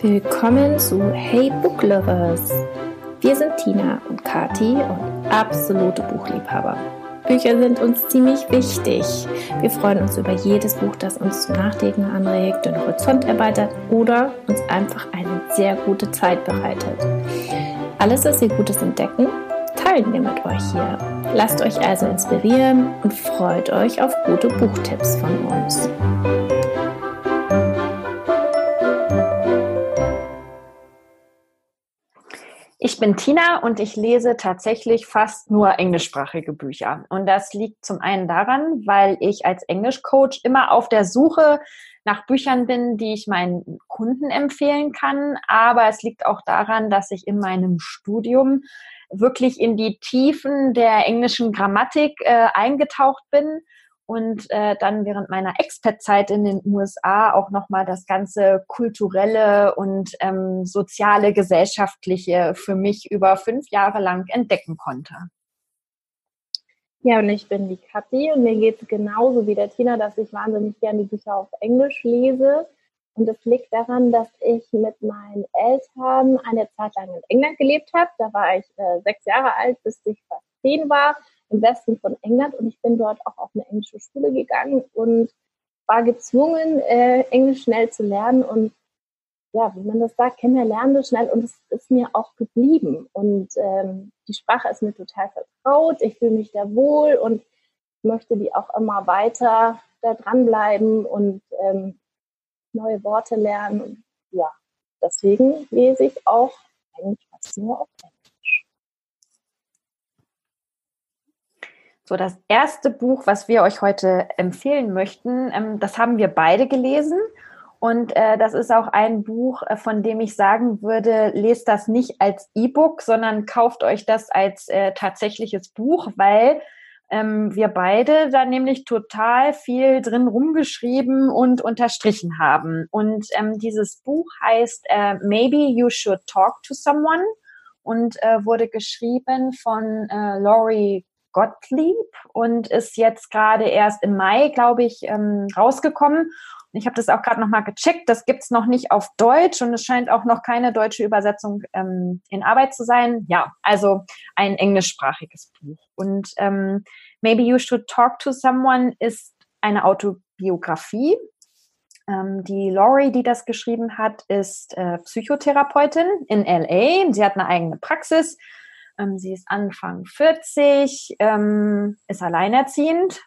Willkommen zu Hey Book Lovers. Wir sind Tina und Kati und absolute Buchliebhaber. Bücher sind uns ziemlich wichtig. Wir freuen uns über jedes Buch, das uns zum Nachdenken anregt, den Horizont erweitert oder uns einfach eine sehr gute Zeit bereitet. Alles, was wir Gutes entdecken, teilen wir mit euch hier. Lasst euch also inspirieren und freut euch auf gute Buchtipps von uns. Ich bin Tina und ich lese tatsächlich fast nur englischsprachige Bücher. Und das liegt zum einen daran, weil ich als Englischcoach immer auf der Suche nach Büchern bin, die ich meinen Kunden empfehlen kann. Aber es liegt auch daran, dass ich in meinem Studium wirklich in die Tiefen der englischen Grammatik äh, eingetaucht bin und äh, dann während meiner Expat-Zeit in den USA auch nochmal das ganze kulturelle und ähm, soziale, gesellschaftliche für mich über fünf Jahre lang entdecken konnte. Ja, und ich bin die Kathi und mir geht es genauso wie der Tina, dass ich wahnsinnig gerne die Bücher auf Englisch lese. Und es liegt daran, dass ich mit meinen Eltern eine Zeit lang in England gelebt habe. Da war ich äh, sechs Jahre alt, bis ich fast zehn war im Westen von England. Und ich bin dort auch auf eine englische Schule gegangen und war gezwungen, äh, Englisch schnell zu lernen. Und ja, wie man das sagt, Kinder lernen das schnell und es ist mir auch geblieben. Und ähm, die Sprache ist mir total vertraut, ich fühle mich da wohl und möchte die auch immer weiter da dranbleiben. Und ähm, neue Worte lernen ja, deswegen lese ich auch eigentlich fast nur auf Englisch. So, das erste Buch, was wir euch heute empfehlen möchten, ähm, das haben wir beide gelesen. Und äh, das ist auch ein Buch, äh, von dem ich sagen würde, lest das nicht als E-Book, sondern kauft euch das als äh, tatsächliches Buch, weil ähm, wir beide da nämlich total viel drin rumgeschrieben und unterstrichen haben. Und ähm, dieses Buch heißt äh, Maybe You Should Talk to Someone und äh, wurde geschrieben von äh, Laurie Gottlieb und ist jetzt gerade erst im Mai, glaube ich, ähm, rausgekommen. Ich habe das auch gerade nochmal gecheckt. Das gibt es noch nicht auf Deutsch und es scheint auch noch keine deutsche Übersetzung ähm, in Arbeit zu sein. Ja, also ein englischsprachiges Buch. Und ähm, Maybe You Should Talk to Someone ist eine Autobiografie. Ähm, die Laurie, die das geschrieben hat, ist äh, Psychotherapeutin in LA. Sie hat eine eigene Praxis ähm, sie ist Anfang 40, ähm, ist alleinerziehend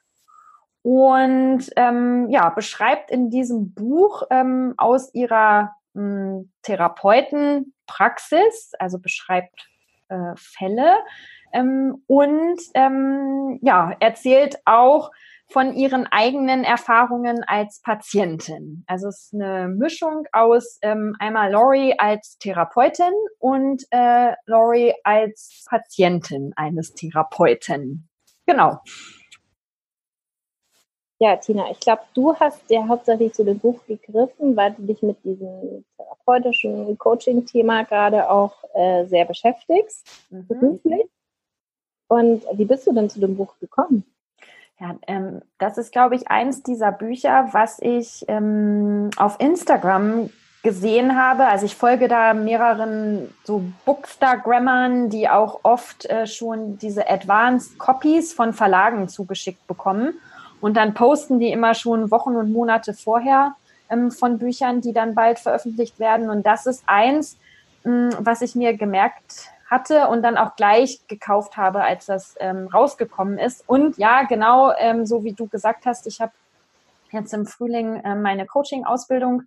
und ähm, ja, beschreibt in diesem Buch ähm, aus ihrer hm, Therapeutenpraxis, also beschreibt äh, Fälle ähm, und ähm, ja, erzählt auch von ihren eigenen Erfahrungen als Patientin. Also es ist eine Mischung aus ähm, einmal Lori als Therapeutin und äh, Lori als Patientin eines Therapeuten. Genau. Ja, Tina, ich glaube, du hast ja hauptsächlich zu dem Buch gegriffen, weil du dich mit diesem therapeutischen Coaching-Thema gerade auch äh, sehr beschäftigst, mhm. Und wie bist du denn zu dem Buch gekommen? Ja, ähm, das ist, glaube ich, eins dieser Bücher, was ich ähm, auf Instagram gesehen habe. Also ich folge da mehreren so Bookstagrammern, die auch oft äh, schon diese Advanced Copies von Verlagen zugeschickt bekommen. Und dann posten die immer schon Wochen und Monate vorher ähm, von Büchern, die dann bald veröffentlicht werden. Und das ist eins, mh, was ich mir gemerkt hatte und dann auch gleich gekauft habe, als das ähm, rausgekommen ist. Und ja, genau ähm, so wie du gesagt hast, ich habe jetzt im Frühling äh, meine Coaching-Ausbildung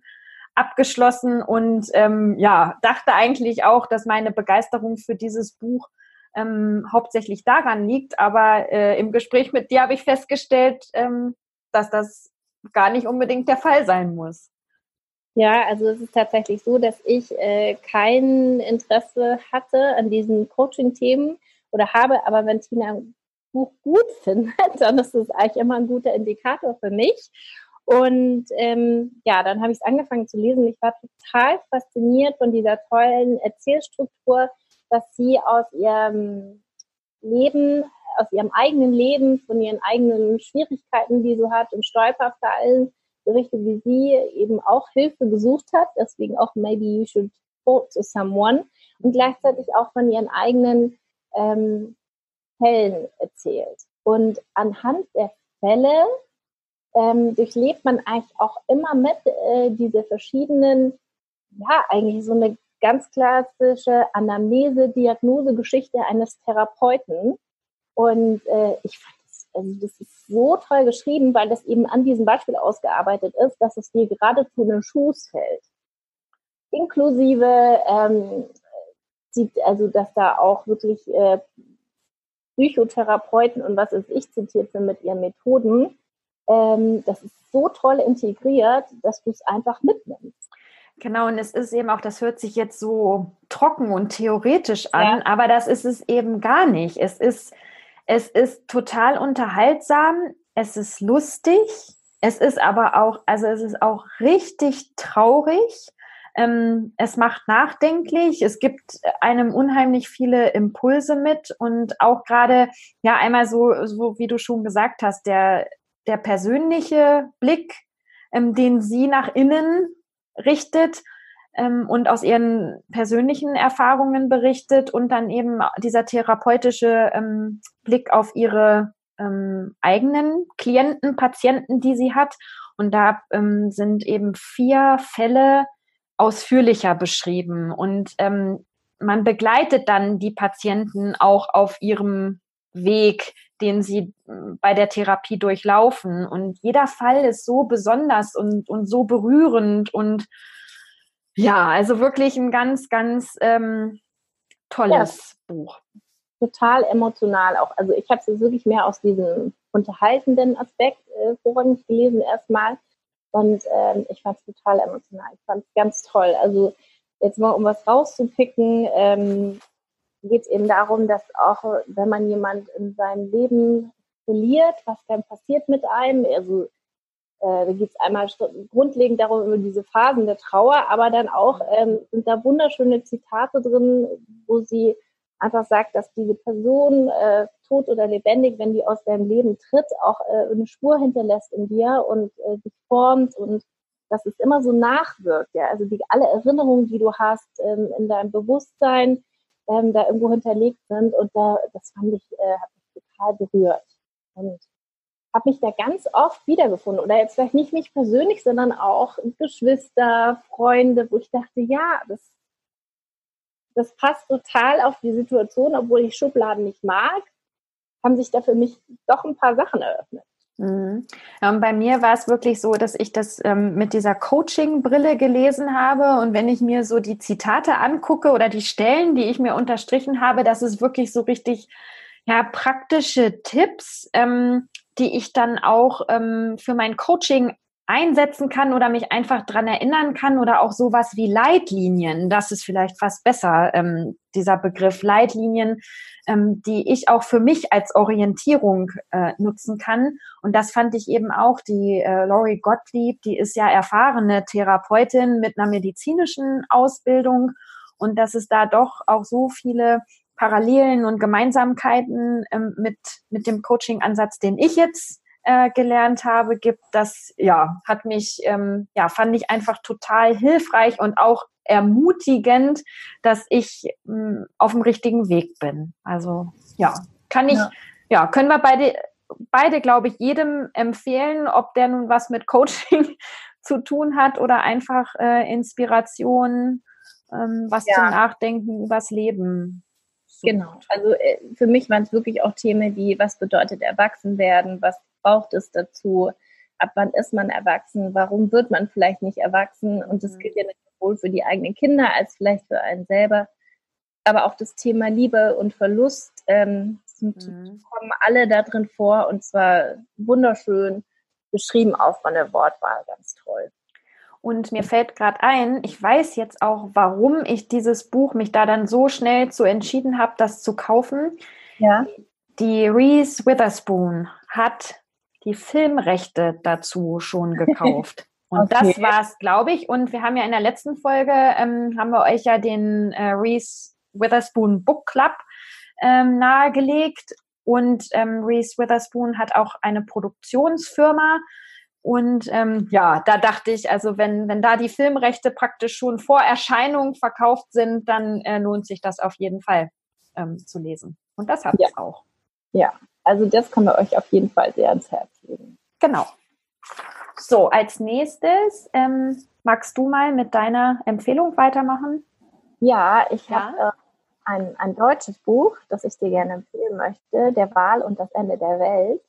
abgeschlossen und ähm, ja, dachte eigentlich auch, dass meine Begeisterung für dieses Buch ähm, hauptsächlich daran liegt. Aber äh, im Gespräch mit dir habe ich festgestellt, ähm, dass das gar nicht unbedingt der Fall sein muss. Ja, also es ist tatsächlich so, dass ich äh, kein Interesse hatte an diesen Coaching-Themen oder habe, aber wenn Tina ein Buch gut findet, dann ist das eigentlich immer ein guter Indikator für mich. Und ähm, ja, dann habe ich es angefangen zu lesen. Ich war total fasziniert von dieser tollen Erzählstruktur, dass sie aus ihrem Leben, aus ihrem eigenen Leben, von ihren eigenen Schwierigkeiten, die sie hat und Stolperfallen, berichtet, wie sie eben auch Hilfe gesucht hat, deswegen auch maybe you should talk to someone und gleichzeitig auch von ihren eigenen ähm, Fällen erzählt. Und anhand der Fälle ähm, durchlebt man eigentlich auch immer mit äh, diese verschiedenen, ja, eigentlich so eine ganz klassische Anamnese, Diagnose, Geschichte eines Therapeuten. Und äh, ich fand das, also das ist so toll geschrieben, weil das eben an diesem Beispiel ausgearbeitet ist, dass es dir geradezu in den Schuss fällt. Inklusive, ähm, sieht, also dass da auch wirklich äh, Psychotherapeuten und was ist ich zitiert sind mit ihren Methoden. Ähm, das ist so toll integriert, dass du es einfach mitnimmst. Genau, und es ist eben auch, das hört sich jetzt so trocken und theoretisch an, ja. aber das ist es eben gar nicht. Es ist, es ist total unterhaltsam, es ist lustig, es ist aber auch, also es ist auch richtig traurig. Ähm, es macht nachdenklich, es gibt einem unheimlich viele Impulse mit und auch gerade, ja, einmal so, so wie du schon gesagt hast, der, der persönliche Blick, ähm, den sie nach innen richtet ähm, und aus ihren persönlichen Erfahrungen berichtet und dann eben dieser therapeutische ähm, Blick auf ihre ähm, eigenen Klienten, Patienten, die sie hat. Und da ähm, sind eben vier Fälle ausführlicher beschrieben und ähm, man begleitet dann die Patienten auch auf ihrem Weg, den sie hm, bei der Therapie durchlaufen. Und jeder Fall ist so besonders und, und so berührend und ja, also wirklich ein ganz, ganz ähm, tolles ja. Buch. Total emotional auch. Also ich habe es wirklich mehr aus diesem unterhaltenden Aspekt äh, vorrangig gelesen erstmal. Und ähm, ich fand es total emotional. Ich fand es ganz toll. Also jetzt mal, um was rauszupicken, ähm, geht es eben darum, dass auch, wenn man jemand in seinem Leben verliert, was dann passiert mit einem, also äh, da geht es einmal grundlegend darum, über diese Phasen der Trauer, aber dann auch ähm, sind da wunderschöne Zitate drin, wo sie einfach sagt, dass diese Person, äh, tot oder lebendig, wenn die aus deinem Leben tritt, auch äh, eine Spur hinterlässt in dir und äh, dich formt und dass es immer so nachwirkt. Ja? Also die, alle Erinnerungen, die du hast ähm, in deinem Bewusstsein, ähm, da irgendwo hinterlegt sind und da, das fand ich, äh, hat mich total berührt. Und habe mich da ganz oft wiedergefunden. Oder jetzt vielleicht nicht mich persönlich, sondern auch Geschwister, Freunde, wo ich dachte, ja, das, das passt total auf die Situation, obwohl ich Schubladen nicht mag, haben sich da für mich doch ein paar Sachen eröffnet. Mhm. Und bei mir war es wirklich so, dass ich das ähm, mit dieser Coaching-Brille gelesen habe. Und wenn ich mir so die Zitate angucke oder die Stellen, die ich mir unterstrichen habe, das ist wirklich so richtig ja, praktische Tipps, ähm, die ich dann auch ähm, für mein Coaching einsetzen kann oder mich einfach dran erinnern kann oder auch sowas wie Leitlinien. Das ist vielleicht fast besser, ähm, dieser Begriff Leitlinien, ähm, die ich auch für mich als Orientierung äh, nutzen kann. Und das fand ich eben auch die äh, Lori Gottlieb, die ist ja erfahrene Therapeutin mit einer medizinischen Ausbildung und dass es da doch auch so viele Parallelen und Gemeinsamkeiten ähm, mit, mit dem Coaching-Ansatz, den ich jetzt äh, gelernt habe, gibt, das ja, hat mich, ähm, ja, fand ich einfach total hilfreich und auch ermutigend, dass ich ähm, auf dem richtigen Weg bin. Also ja, kann ich, ja, ja können wir beide, beide, glaube ich, jedem empfehlen, ob der nun was mit Coaching zu tun hat oder einfach äh, Inspiration, ähm, was ja. zum Nachdenken übers Leben Genau. Also äh, für mich waren es wirklich auch Themen wie, was bedeutet Erwachsenwerden, was braucht es dazu, ab wann ist man erwachsen, warum wird man vielleicht nicht erwachsen und das mhm. gilt ja nicht sowohl für die eigenen Kinder als vielleicht für einen selber. Aber auch das Thema Liebe und Verlust ähm, sind, mhm. kommen alle da drin vor und zwar wunderschön beschrieben, auch von der Wortwahl, ganz toll. Und mir fällt gerade ein, ich weiß jetzt auch, warum ich dieses Buch mich da dann so schnell zu entschieden habe, das zu kaufen. Ja. Die Reese Witherspoon hat die Filmrechte dazu schon gekauft. Und okay. das war's, glaube ich. Und wir haben ja in der letzten Folge, ähm, haben wir euch ja den äh, Reese Witherspoon Book Club ähm, nahegelegt. Und ähm, Reese Witherspoon hat auch eine Produktionsfirma Und ähm, ja, da dachte ich, also wenn, wenn da die Filmrechte praktisch schon vor Erscheinung verkauft sind, dann äh, lohnt sich das auf jeden Fall ähm, zu lesen. Und das hat Ja. es auch. Ja, also das können wir euch auf jeden Fall sehr ans Herz legen. Genau. So, als nächstes ähm, magst du mal mit deiner Empfehlung weitermachen? Ja, ich Ja. habe äh, ein, ein deutsches Buch, das ich dir gerne empfehlen möchte, Der Wahl und das Ende der Welt.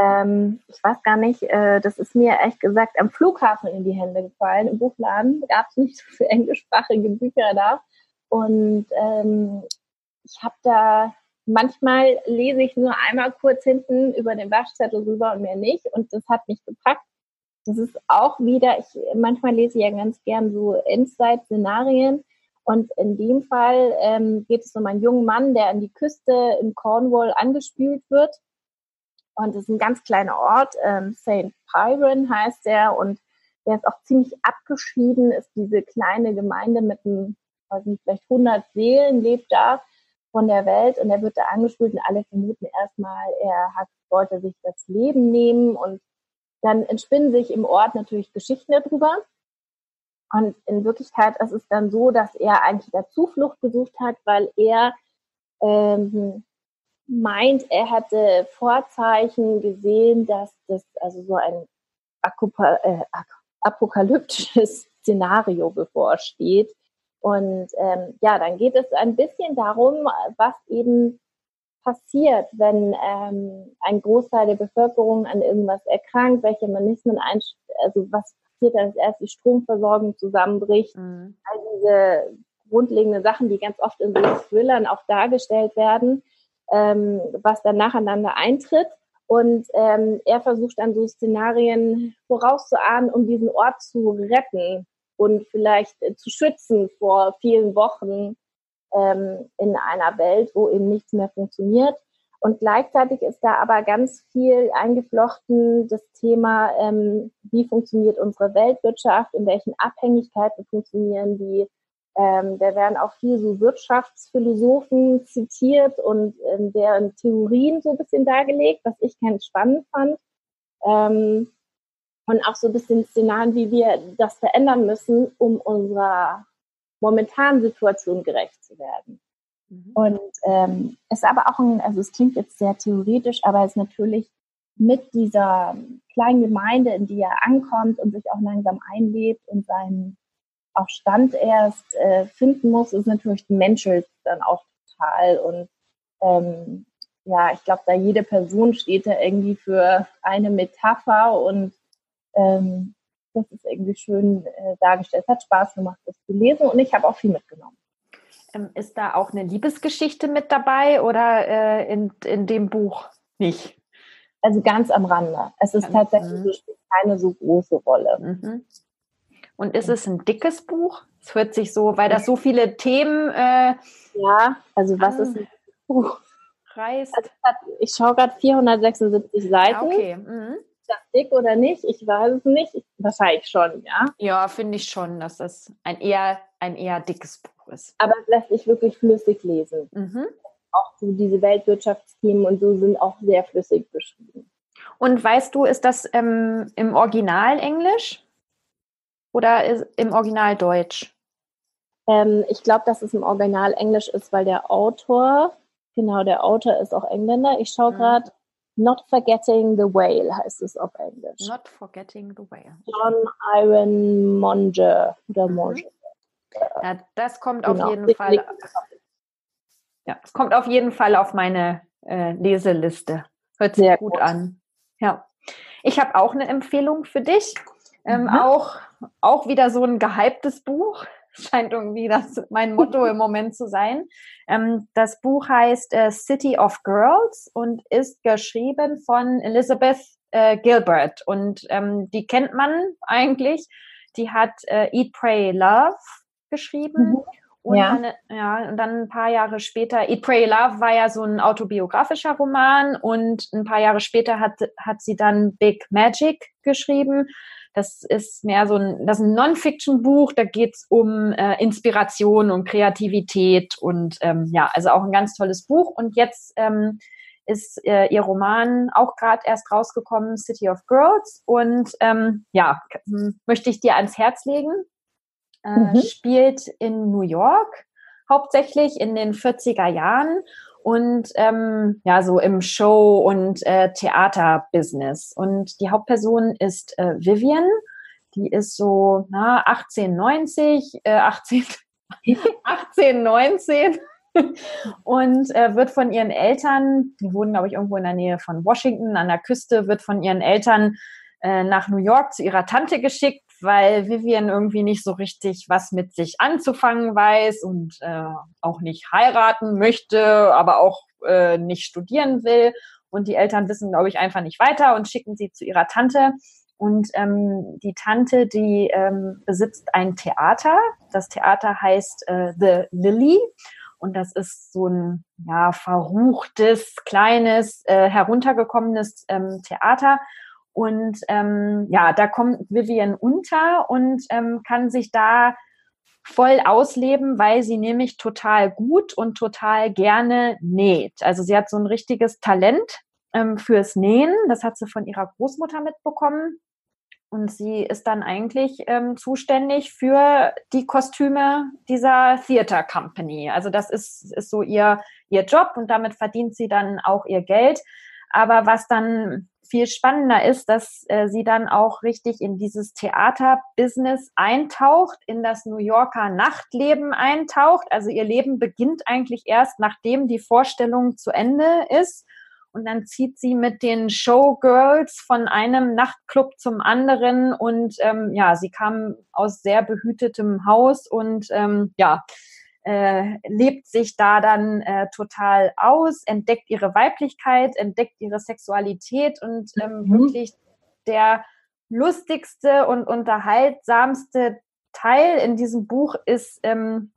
Ähm, ich weiß gar nicht, äh, das ist mir ehrlich gesagt am Flughafen in die Hände gefallen. Im Buchladen gab es nicht so viele englischsprachige Bücher da. Und ähm, ich habe da, manchmal lese ich nur einmal kurz hinten über den Waschzettel rüber und mehr nicht. Und das hat mich gepackt. Das ist auch wieder, ich, manchmal lese ich ja ganz gern so Inside-Szenarien. Und in dem Fall ähm, geht es um einen jungen Mann, der an die Küste in Cornwall angespült wird. Und es ist ein ganz kleiner Ort, ähm, St. Pyron heißt der. Und der ist auch ziemlich abgeschieden, ist diese kleine Gemeinde mit einem, weiß nicht, vielleicht 100 Seelen, lebt da von der Welt. Und er wird da angespült und alle vermuten erstmal, er hat, wollte sich das Leben nehmen. Und dann entspinnen sich im Ort natürlich Geschichten darüber. Und in Wirklichkeit ist es dann so, dass er eigentlich da Zuflucht gesucht hat, weil er ähm, meint, er hätte Vorzeichen gesehen, dass das also so ein Akupa äh, apokalyptisches Szenario bevorsteht. Und ähm, ja, dann geht es ein bisschen darum, was eben passiert, wenn ähm, ein Großteil der Bevölkerung an irgendwas erkrankt, welche Mechanismen, ein, also was passiert, als erst die Stromversorgung zusammenbricht, Mhm. all diese grundlegenden Sachen, die ganz oft in so Thrillern auch dargestellt werden, ähm, was dann nacheinander eintritt. Und ähm, er versucht dann so Szenarien vorauszuahnen, um diesen Ort zu retten und vielleicht äh, zu schützen vor vielen Wochen ähm, in einer Welt, wo eben nichts mehr funktioniert. Und gleichzeitig ist da aber ganz viel eingeflochten das Thema, ähm, wie funktioniert unsere Weltwirtschaft, in welchen Abhängigkeiten funktionieren die. Ähm, da werden auch viel so Wirtschaftsphilosophen zitiert und ähm, deren Theorien so ein bisschen dargelegt, was ich ganz spannend fand. Ähm, und auch so ein bisschen Szenarien, wie wir das verändern müssen, um unserer momentanen Situation gerecht zu werden. Mhm. Und ähm, ist aber auch ein, also es klingt jetzt sehr theoretisch, aber es ist natürlich mit dieser kleinen Gemeinde, in die er ankommt und sich auch langsam einlebt und seinen auch Stand erst äh, finden muss, ist natürlich menschelt dann auch total. Und ähm, ja, ich glaube, da jede Person steht da irgendwie für eine Metapher und ähm, das ist irgendwie schön äh, dargestellt. Es hat Spaß gemacht, das zu lesen und ich habe auch viel mitgenommen. Ähm, ist da auch eine Liebesgeschichte mit dabei oder äh, in, in dem Buch nicht? Also ganz am Rande. Es ist Mhm. tatsächlich so, spielt keine so große Rolle. Mhm. Und ist es ein dickes Buch? Es hört sich so, weil das so viele Themen äh, Ja, also was Ah. ist ein Buch? reißt. Also hat, ich schaue gerade 476 Seiten. Ja, okay. Mhm. Das dick oder nicht? Ich weiß es nicht. Ich, wahrscheinlich schon, ja. Ja, finde ich schon, dass das ein eher, ein eher dickes Buch ist. Aber es lässt sich wirklich flüssig lesen. Mhm. Auch so diese Weltwirtschaftsthemen und so sind auch sehr flüssig beschrieben. Und weißt du, ist das ähm, im Original Englisch oder ist im Original Deutsch? Ähm, ich glaube, dass es im Original Englisch ist, weil der Autor, genau, der Autor ist auch Engländer. Ich schaue Mhm. gerade, Not Forgetting the Whale heißt es auf Englisch. Not Forgetting the Whale. John Iron Monger oder Mhm. Monger. Ja, das kommt Genau. auf jeden Fall. Ja, es kommt auf jeden Fall auf meine äh, Leseliste. Hört sich Sehr gut, gut. an. Ja. Ich habe auch eine Empfehlung für dich. Ähm, Mhm. auch, auch wieder so ein gehyptes Buch. Scheint irgendwie das mein Motto im Moment zu sein. Ähm, das Buch heißt äh, City of Girls und ist geschrieben von Elizabeth äh, Gilbert. Und ähm, die kennt man eigentlich. Die hat äh, Eat, Pray, Love geschrieben. Mhm. Und, Ja. dann, ja, und dann ein paar Jahre später, Eat, Pray, Love war ja so ein autobiografischer Roman und ein paar Jahre später hat, hat sie dann Big Magic geschrieben. Das ist mehr so ein, das ist ein Non-Fiction-Buch, da geht's um äh, Inspiration und Kreativität und ähm, ja, also auch ein ganz tolles Buch. Und jetzt ähm, ist äh, ihr Roman auch gerade erst rausgekommen, City of Girls. Und ähm, ja, möchte ich dir ans Herz legen. Äh, mhm. Spielt in New York, hauptsächlich in den 40er Jahren und ähm, ja, so im Show- und äh, Theaterbusiness. Und die Hauptperson ist äh, Vivian. Die ist so na, 18, 90, äh, 18, 18, 19 und äh, wird von ihren Eltern, die wohnen, glaube ich, irgendwo in der Nähe von Washington an der Küste, wird von ihren Eltern äh, nach New York zu ihrer Tante geschickt, weil Vivian irgendwie nicht so richtig was mit sich anzufangen weiß und äh, auch nicht heiraten möchte, aber auch äh, nicht studieren will. Und die Eltern wissen, glaube ich, einfach nicht weiter und schicken sie zu ihrer Tante. Und ähm, die Tante, die ähm, besitzt ein Theater. Das Theater heißt äh, The Lily. Und das ist so ein ja, verruchtes, kleines, äh, heruntergekommenes ähm, Theater. Und ähm, ja, da kommt Vivian unter und ähm, kann sich da voll ausleben, weil sie nämlich total gut und total gerne näht. Also sie hat so ein richtiges Talent ähm, fürs Nähen. Das hat sie von ihrer Großmutter mitbekommen. Und sie ist dann eigentlich ähm, zuständig für die Kostüme dieser Theater Company. Also das ist, ist so ihr, ihr Job und damit verdient sie dann auch ihr Geld. Aber was dann viel spannender ist, dass äh, sie dann auch richtig in dieses Theaterbusiness eintaucht, in das New Yorker Nachtleben eintaucht. Also ihr Leben beginnt eigentlich erst, nachdem die Vorstellung zu Ende ist. Und dann zieht sie mit den Showgirls von einem Nachtclub zum anderen und ähm, ja, sie kam aus sehr behütetem Haus und ähm, ja, äh, lebt sich da dann äh, total aus, entdeckt ihre Weiblichkeit, entdeckt ihre Sexualität und ähm, mhm. wirklich der lustigste und unterhaltsamste Teil in diesem Buch ist ähm,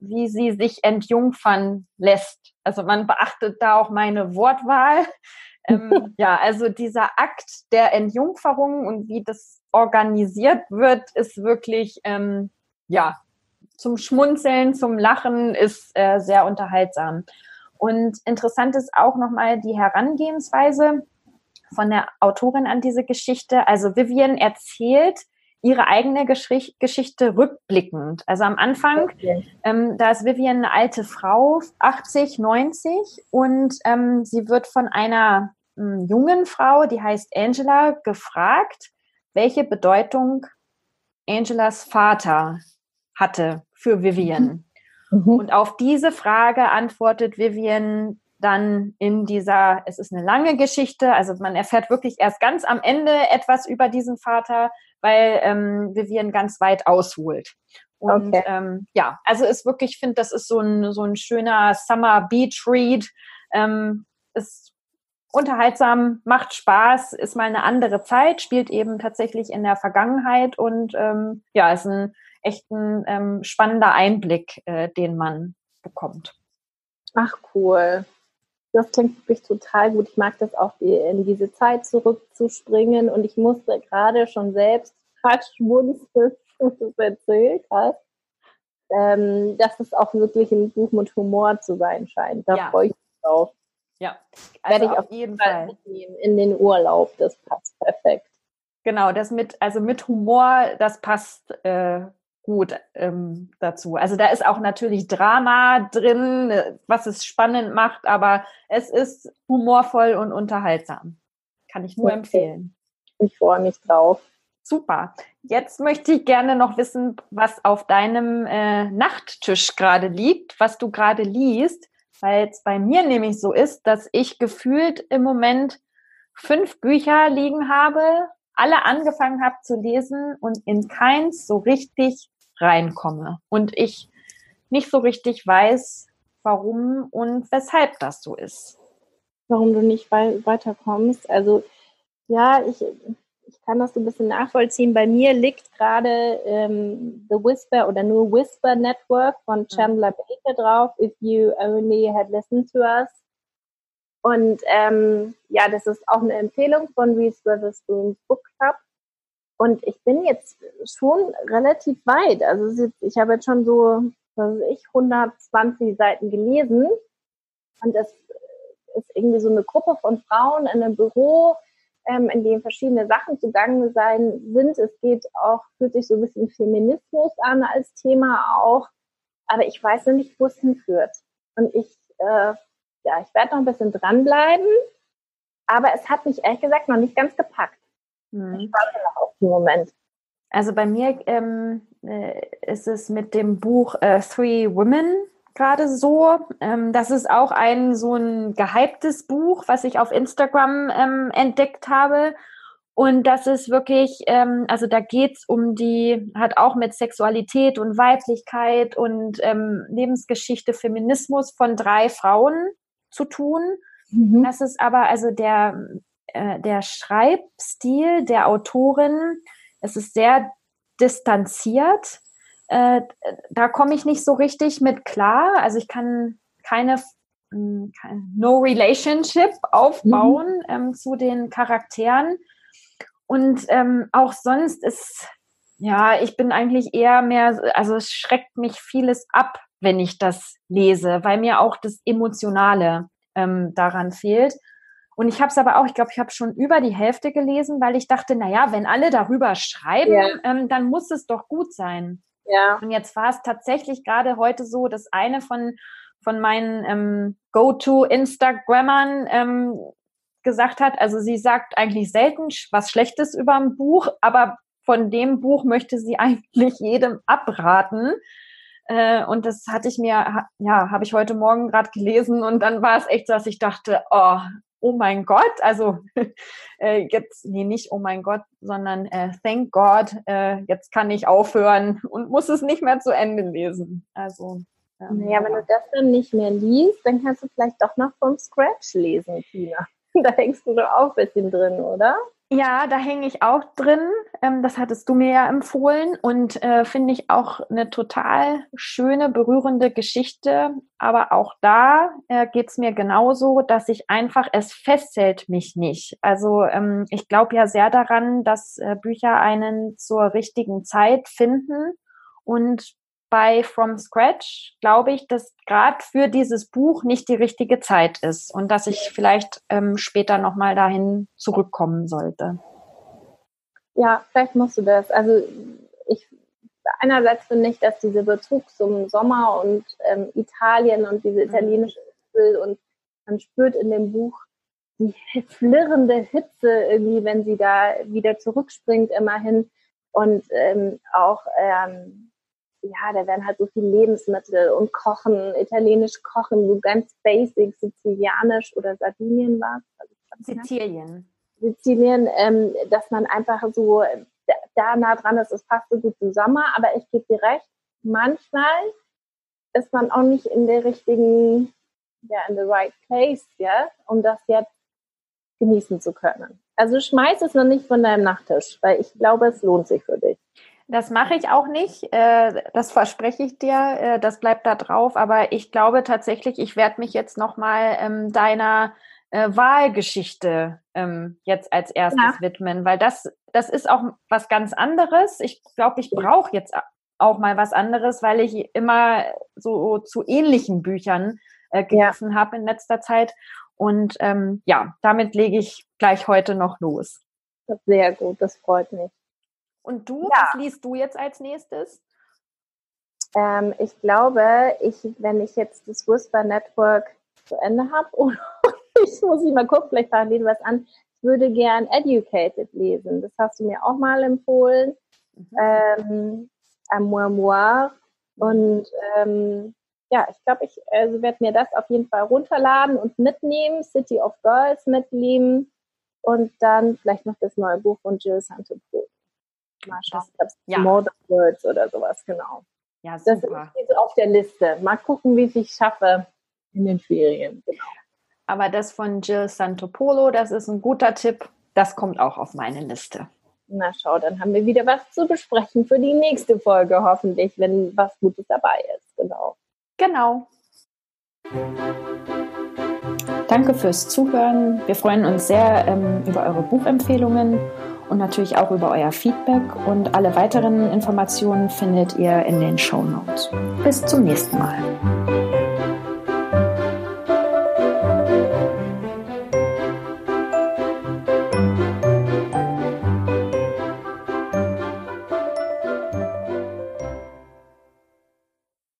wie sie sich entjungfern lässt. Also man beachtet da auch meine Wortwahl. ähm, ja, also dieser Akt der Entjungferung und wie das organisiert wird, ist wirklich, ähm, ja, zum Schmunzeln, zum Lachen, ist äh, sehr unterhaltsam. Und interessant ist auch nochmal die Herangehensweise von der Autorin an diese Geschichte. Also Vivian erzählt ihre eigene Gesch Geschichte rückblickend. Also am Anfang, okay. ähm, da ist Vivian eine alte Frau, 80, 90, und ähm, sie wird von einer ähm, jungen Frau, die heißt Angela, gefragt, welche Bedeutung Angelas Vater hatte für Vivian. Mhm. Und auf diese Frage antwortet Vivian dann in dieser, es ist eine lange Geschichte, also man erfährt wirklich erst ganz am Ende etwas über diesen Vater, weil ähm, Vivian ganz weit ausholt. Und okay. ähm, ja, also ist wirklich, ich finde, das ist so ein, so ein schöner Summer Beach Read. Ähm, ist unterhaltsam, macht Spaß, ist mal eine andere Zeit, spielt eben tatsächlich in der Vergangenheit und ähm, ja, ist ein echt ein ähm, spannender Einblick, äh, den man bekommt. Ach cool. Das klingt wirklich total gut. Ich mag das auch, in diese Zeit zurückzuspringen. Und ich musste gerade schon selbst fast schmunzeln, du erzählt hast. Ähm, dass es auch wirklich ein Buch mit Humor zu sein scheint. Da ja. freue ich mich drauf. Ja, also werde ich auf jeden Fall mitnehmen in den Urlaub. Das passt perfekt. Genau, das mit, also mit Humor, das passt äh, gut ähm, dazu. Also da ist auch natürlich Drama drin, äh, was es spannend macht, aber es ist humorvoll und unterhaltsam. Kann ich nur okay. empfehlen. Ich freue mich drauf. Super. Jetzt möchte ich gerne noch wissen, was auf deinem äh, Nachttisch gerade liegt, was du gerade liest, weil es bei mir nämlich so ist, dass ich gefühlt im Moment fünf Bücher liegen habe, alle angefangen habe zu lesen und in keins so richtig reinkomme. Und ich nicht so richtig weiß, warum und weshalb das so ist. Warum du nicht weiterkommst. Also ja, ich, ich kann das so ein bisschen nachvollziehen. Bei mir liegt gerade ähm, The Whisper oder nur Whisper Network von Chandler Baker drauf, If You Only Had Listened to Us. Und ähm, ja, das ist auch eine Empfehlung von Reese Witherspoon's Book Club. Und ich bin jetzt schon relativ weit. Also ich habe jetzt schon so, was weiß ich, 120 Seiten gelesen. Und es, ist irgendwie so eine Gruppe von Frauen in einem Büro, ähm, in dem verschiedene Sachen zugange sein sind. Es geht auch, fühlt sich so ein bisschen Feminismus an als Thema auch. Aber ich weiß noch nicht, wo es hinführt. Und ich, äh, ja, ich werde noch ein bisschen dranbleiben. Aber es hat mich ehrlich gesagt noch nicht ganz gepackt. Mhm. Auf den Moment. Also bei mir ähm, äh, ist es mit dem Buch äh, Three Women gerade so. Ähm, das ist auch ein so ein gehyptes Buch, was ich auf Instagram ähm, entdeckt habe. Und das ist wirklich, ähm, also da geht's um die, hat auch mit Sexualität und Weiblichkeit und ähm, Lebensgeschichte, Feminismus von drei Frauen zu tun. Mhm. Das ist aber also der, äh, der Schreibstil der Autorin, es ist sehr distanziert. Äh, da komme ich nicht so richtig mit klar. Also ich kann keine hm, No Relationship aufbauen mhm. ähm, zu den Charakteren. Und ähm, auch sonst ist, ja, ich bin eigentlich eher mehr, also es schreckt mich vieles ab, wenn ich das lese, weil mir auch das Emotionale ähm, daran fehlt. Und ich habe es aber auch, ich glaube, ich habe schon über die Hälfte gelesen, weil ich dachte, naja, wenn alle darüber schreiben, ja. ähm, dann muss es doch gut sein. Ja. Und jetzt war es tatsächlich gerade heute so, dass eine von, von meinen ähm, Go-To-Instagrammern ähm, gesagt hat, also sie sagt eigentlich selten was Schlechtes über ein Buch, aber von dem Buch möchte sie eigentlich jedem abraten. Äh, und das hatte ich mir, ja, habe ich heute Morgen gerade gelesen und dann war es echt so, dass ich dachte, oh, oh mein Gott, also äh, jetzt, nee, nicht oh mein Gott, sondern äh, thank God, äh, jetzt kann ich aufhören und muss es nicht mehr zu Ende lesen. Also. Ähm, naja, wenn du das dann nicht mehr liest, dann kannst du vielleicht doch noch vom Scratch lesen, Tina. Da hängst du doch auch ein bisschen drin, oder? Ja, da hänge ich auch drin. Ähm, das hattest du mir ja empfohlen und äh, finde ich auch eine total schöne, berührende Geschichte. Aber auch da äh, geht es mir genauso, dass ich einfach, es festhält mich nicht. Also ähm, ich glaube ja sehr daran, dass äh, Bücher einen zur richtigen Zeit finden. Und bei From Scratch glaube ich, dass gerade für dieses Buch nicht die richtige Zeit ist und dass ich vielleicht ähm, später nochmal dahin zurückkommen sollte. Ja, vielleicht musst du das. Also ich einerseits finde ich, dass dieser Bezug zum Sommer und ähm, Italien und diese mhm. italienische Insel und man spürt in dem Buch die flirrende Hitze irgendwie, wenn sie da wieder zurückspringt immerhin und ähm, auch ähm, ja, da werden halt so viele Lebensmittel und Kochen, italienisch Kochen, so ganz basic, sizilianisch oder Sardinien war also Sizilien. Sizilien, ähm, dass man einfach so da nah dran ist, es passt so gut zusammen, aber ich gebe dir recht, manchmal ist man auch nicht in der richtigen, ja, in the right place, ja, um das jetzt genießen zu können. Also schmeiß es noch nicht von deinem Nachttisch, weil ich glaube, es lohnt sich für dich. Das mache ich auch nicht. Äh, das verspreche ich dir. Äh, das bleibt da drauf. Aber ich glaube tatsächlich, ich werde mich jetzt nochmal ähm, deiner äh, Wahlgeschichte ähm, jetzt als erstes ja. widmen, weil das, das ist auch was ganz anderes. Ich glaube, ich brauche jetzt auch mal was anderes, weil ich immer so zu ähnlichen Büchern äh, gegriffen ja. habe in letzter Zeit. Und ähm, ja, damit lege ich gleich heute noch los. Sehr gut, das freut mich. Und du, ja. was liest du jetzt als nächstes? Ähm, ich glaube, ich, wenn ich jetzt das Whisper Network zu Ende habe, oder ich muss ich mal gucken, vielleicht parallel was an, ich würde gern Educated lesen. Das hast du mir auch mal empfohlen. Mhm. Ähm, Amour Und ähm, ja, ich glaube, ich also werde mir das auf jeden Fall runterladen und mitnehmen, City of Girls mitnehmen und dann vielleicht noch das neue Buch von Jill Santopro. Mal schauen, das, ja. More Words oder sowas, genau. Ja, super. Das ist auf der Liste. Mal gucken, wie ich schaffe in den Ferien. Genau. Aber das von Jill Santopolo, das ist ein guter Tipp. Das kommt auch auf meine Liste. Na schau, dann haben wir wieder was zu besprechen für die nächste Folge, hoffentlich, wenn was Gutes dabei ist. Genau. Genau. Danke fürs Zuhören. Wir freuen uns sehr ähm, über eure Buchempfehlungen und natürlich auch über euer Feedback. Und alle weiteren Informationen findet ihr in den Show Notes. Bis zum nächsten Mal.